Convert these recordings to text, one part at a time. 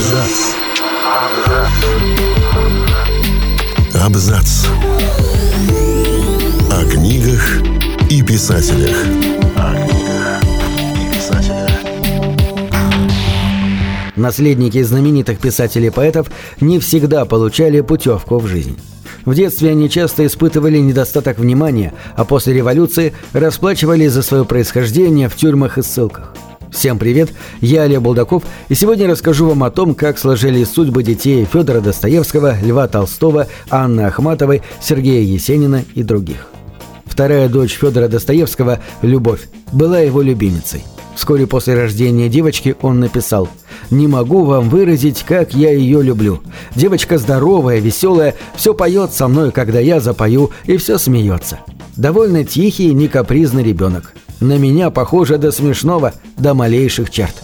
Абзац. Абзац. О книгах и писателях. О книгах и писателях. Наследники знаменитых писателей и поэтов не всегда получали путевку в жизнь. В детстве они часто испытывали недостаток внимания, а после революции расплачивались за свое происхождение в тюрьмах и ссылках. Всем привет, я Олег Булдаков, и сегодня расскажу вам о том, как сложились судьбы детей Федора Достоевского, Льва Толстого, Анны Ахматовой, Сергея Есенина и других. Вторая дочь Федора Достоевского, Любовь, была его любимицей. Вскоре после рождения девочки он написал «Не могу вам выразить, как я ее люблю. Девочка здоровая, веселая, все поет со мной, когда я запою, и все смеется. Довольно тихий, не капризный ребенок. На меня похоже до смешного, до малейших черт».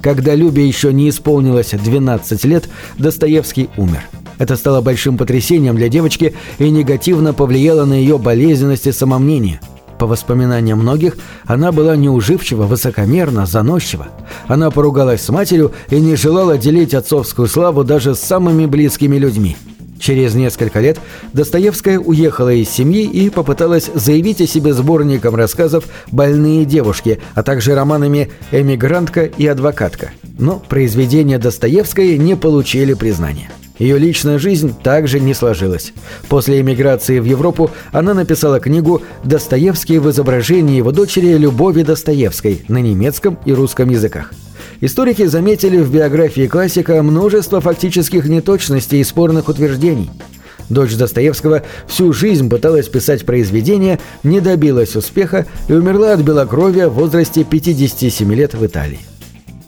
Когда Любе еще не исполнилось 12 лет, Достоевский умер. Это стало большим потрясением для девочки и негативно повлияло на ее болезненность и самомнение – по воспоминаниям многих, она была неуживчива, высокомерна, заносчива. Она поругалась с матерью и не желала делить отцовскую славу даже с самыми близкими людьми. Через несколько лет Достоевская уехала из семьи и попыталась заявить о себе сборником рассказов «Больные девушки», а также романами «Эмигрантка» и «Адвокатка». Но произведения Достоевской не получили признания. Ее личная жизнь также не сложилась. После эмиграции в Европу она написала книгу «Достоевский в изображении его дочери Любови Достоевской» на немецком и русском языках. Историки заметили в биографии классика множество фактических неточностей и спорных утверждений. Дочь Достоевского всю жизнь пыталась писать произведения, не добилась успеха и умерла от белокровия в возрасте 57 лет в Италии.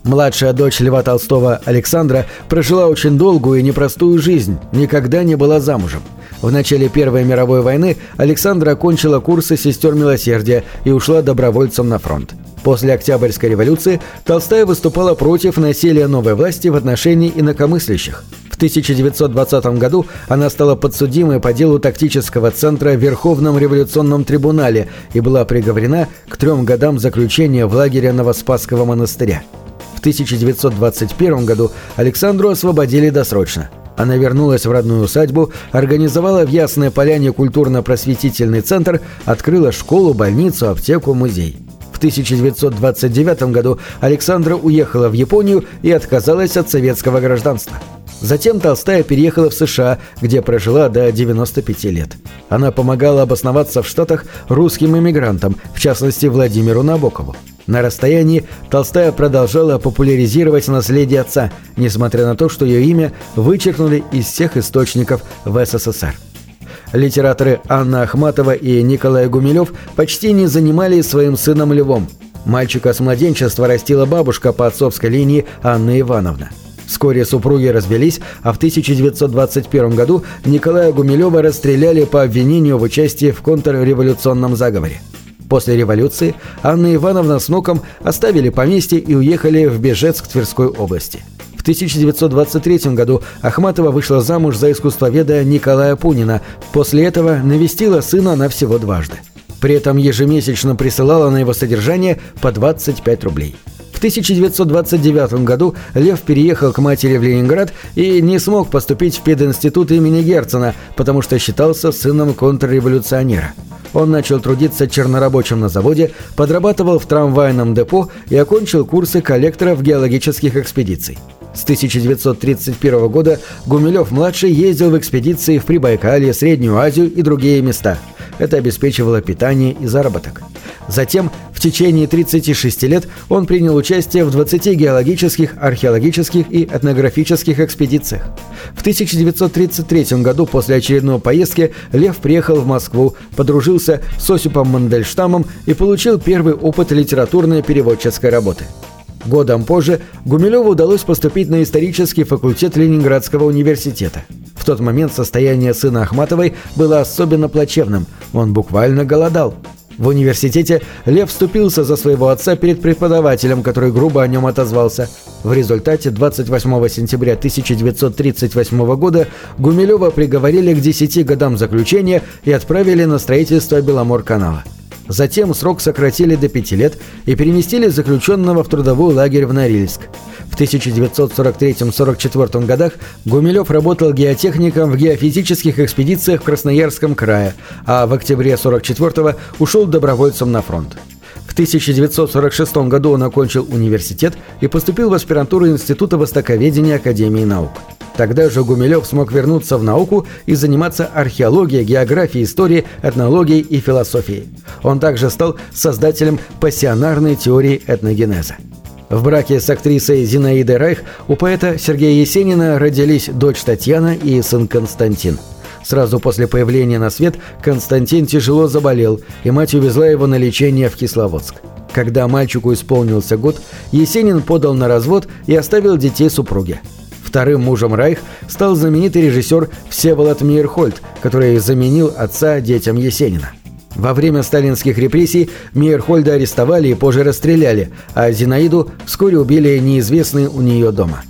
Младшая дочь Льва Толстого Александра прожила очень долгую и непростую жизнь, никогда не была замужем. В начале Первой мировой войны Александра окончила курсы сестер милосердия и ушла добровольцем на фронт. После Октябрьской революции Толстая выступала против насилия новой власти в отношении инакомыслящих. В 1920 году она стала подсудимой по делу тактического центра в Верховном революционном трибунале и была приговорена к трем годам заключения в лагере Новоспасского монастыря. 1921 году Александру освободили досрочно. Она вернулась в родную усадьбу, организовала в Ясной Поляне культурно-просветительный центр, открыла школу, больницу, аптеку, музей. В 1929 году Александра уехала в Японию и отказалась от советского гражданства. Затем Толстая переехала в США, где прожила до 95 лет. Она помогала обосноваться в Штатах русским иммигрантам, в частности Владимиру Набокову. На расстоянии Толстая продолжала популяризировать наследие отца, несмотря на то, что ее имя вычеркнули из всех источников в СССР. Литераторы Анна Ахматова и Николай Гумилев почти не занимались своим сыном Львом. Мальчика с младенчества растила бабушка по отцовской линии Анна Ивановна. Вскоре супруги развелись, а в 1921 году Николая Гумилева расстреляли по обвинению в участии в контрреволюционном заговоре. После революции Анна Ивановна с внуком оставили поместье и уехали в Бежецк Тверской области. В 1923 году Ахматова вышла замуж за искусствоведа Николая Пунина, после этого навестила сына на всего дважды. При этом ежемесячно присылала на его содержание по 25 рублей. В 1929 году Лев переехал к матери в Ленинград и не смог поступить в пединститут имени Герцена, потому что считался сыном контрреволюционера. Он начал трудиться чернорабочим на заводе, подрабатывал в трамвайном депо и окончил курсы коллекторов геологических экспедиций. С 1931 года Гумилев-младший ездил в экспедиции в Прибайкалье, Среднюю Азию и другие места. Это обеспечивало питание и заработок. Затем, в течение 36 лет, он принял участие в 20 геологических, археологических и этнографических экспедициях. В 1933 году после очередной поездки Лев приехал в Москву, подружился с Осипом Мандельштамом и получил первый опыт литературной переводческой работы. Годом позже Гумилеву удалось поступить на исторический факультет Ленинградского университета. В тот момент состояние сына Ахматовой было особенно плачевным, он буквально голодал. В университете Лев вступился за своего отца перед преподавателем, который грубо о нем отозвался. В результате 28 сентября 1938 года Гумилева приговорили к 10 годам заключения и отправили на строительство Беломор-канала. Затем срок сократили до 5 лет и переместили заключенного в трудовой лагерь в Норильск. В В 1943-44 годах Гумилев работал геотехником в геофизических экспедициях в Красноярском крае, а в октябре 44 ушел добровольцем на фронт. В 1946 году он окончил университет и поступил в аспирантуру Института Востоковедения Академии наук. Тогда же Гумилев смог вернуться в науку и заниматься археологией, географией, историей, этнологией и философией. Он также стал создателем пассионарной теории этногенеза. В браке с актрисой Зинаидой Райх у поэта Сергея Есенина родились дочь Татьяна и сын Константин. Сразу после появления на свет Константин тяжело заболел, и мать увезла его на лечение в Кисловодск. Когда мальчику исполнился год, Есенин подал на развод и оставил детей супруге. Вторым мужем Райх стал знаменитый режиссер Всеволод Мейерхольд, который заменил отца детям Есенина. Во время сталинских репрессий Мейерхольда арестовали и позже расстреляли, а Зинаиду вскоре убили неизвестные у нее дома.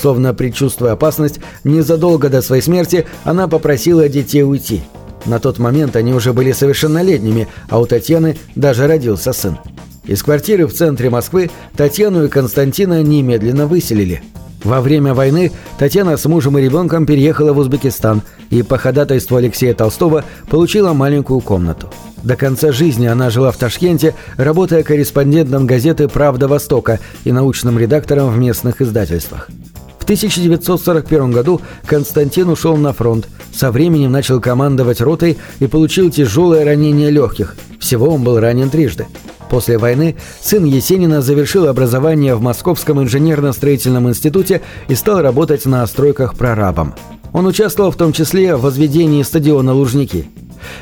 Словно предчувствуя опасность, незадолго до своей смерти она попросила детей уйти. На тот момент они уже были совершеннолетними, а у Татьяны даже родился сын. Из квартиры в центре Москвы Татьяну и Константина немедленно выселили – во время войны Татьяна с мужем и ребенком переехала в Узбекистан и по ходатайству Алексея Толстого получила маленькую комнату. До конца жизни она жила в Ташкенте, работая корреспондентом газеты «Правда Востока» и научным редактором в местных издательствах. В 1941 году Константин ушел на фронт, со временем начал командовать ротой и получил тяжелое ранение легких. Всего он был ранен трижды. После войны сын Есенина завершил образование в Московском инженерно-строительном институте и стал работать на стройках прорабом. Он участвовал в том числе в возведении стадиона «Лужники».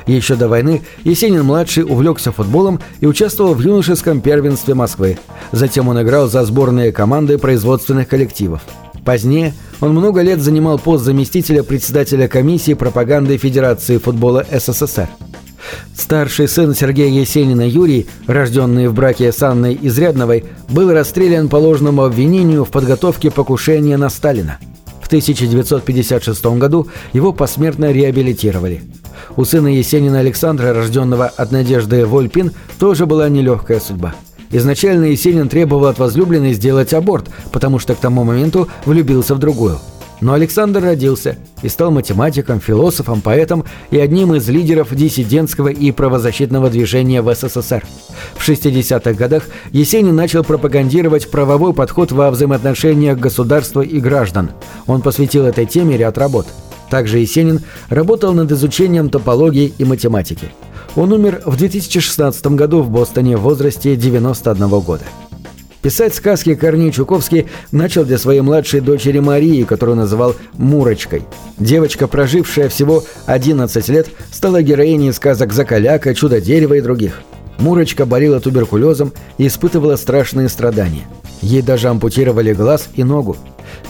Еще до войны Есенин-младший увлекся футболом и участвовал в юношеском первенстве Москвы. Затем он играл за сборные команды производственных коллективов. Позднее он много лет занимал пост заместителя председателя комиссии пропаганды Федерации футбола СССР. Старший сын Сергея Есенина Юрий, рожденный в браке с Анной Изрядновой, был расстрелян по ложному обвинению в подготовке покушения на Сталина. В 1956 году его посмертно реабилитировали. У сына Есенина Александра, рожденного от Надежды Вольпин, тоже была нелегкая судьба. Изначально Есенин требовал от возлюбленной сделать аборт, потому что к тому моменту влюбился в другую – но Александр родился и стал математиком, философом, поэтом и одним из лидеров диссидентского и правозащитного движения в СССР. В 60-х годах Есенин начал пропагандировать правовой подход во взаимоотношениях государства и граждан. Он посвятил этой теме ряд работ. Также Есенин работал над изучением топологии и математики. Он умер в 2016 году в Бостоне в возрасте 91 года. Писать сказки Корней Чуковский начал для своей младшей дочери Марии, которую называл Мурочкой. Девочка, прожившая всего 11 лет, стала героиней сказок «Закаляка», «Чудо-дерево» и других. Мурочка болела туберкулезом и испытывала страшные страдания. Ей даже ампутировали глаз и ногу.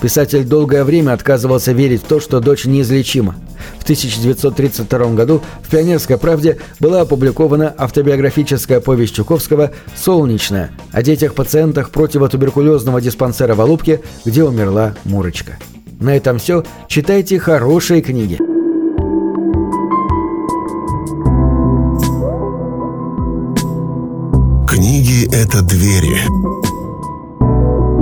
Писатель долгое время отказывался верить в то, что дочь неизлечима. В 1932 году в «Пионерской правде» была опубликована автобиографическая повесть Чуковского «Солнечная» о детях-пациентах противотуберкулезного диспансера в Алупке, где умерла Мурочка. На этом все. Читайте хорошие книги. Книги — это двери,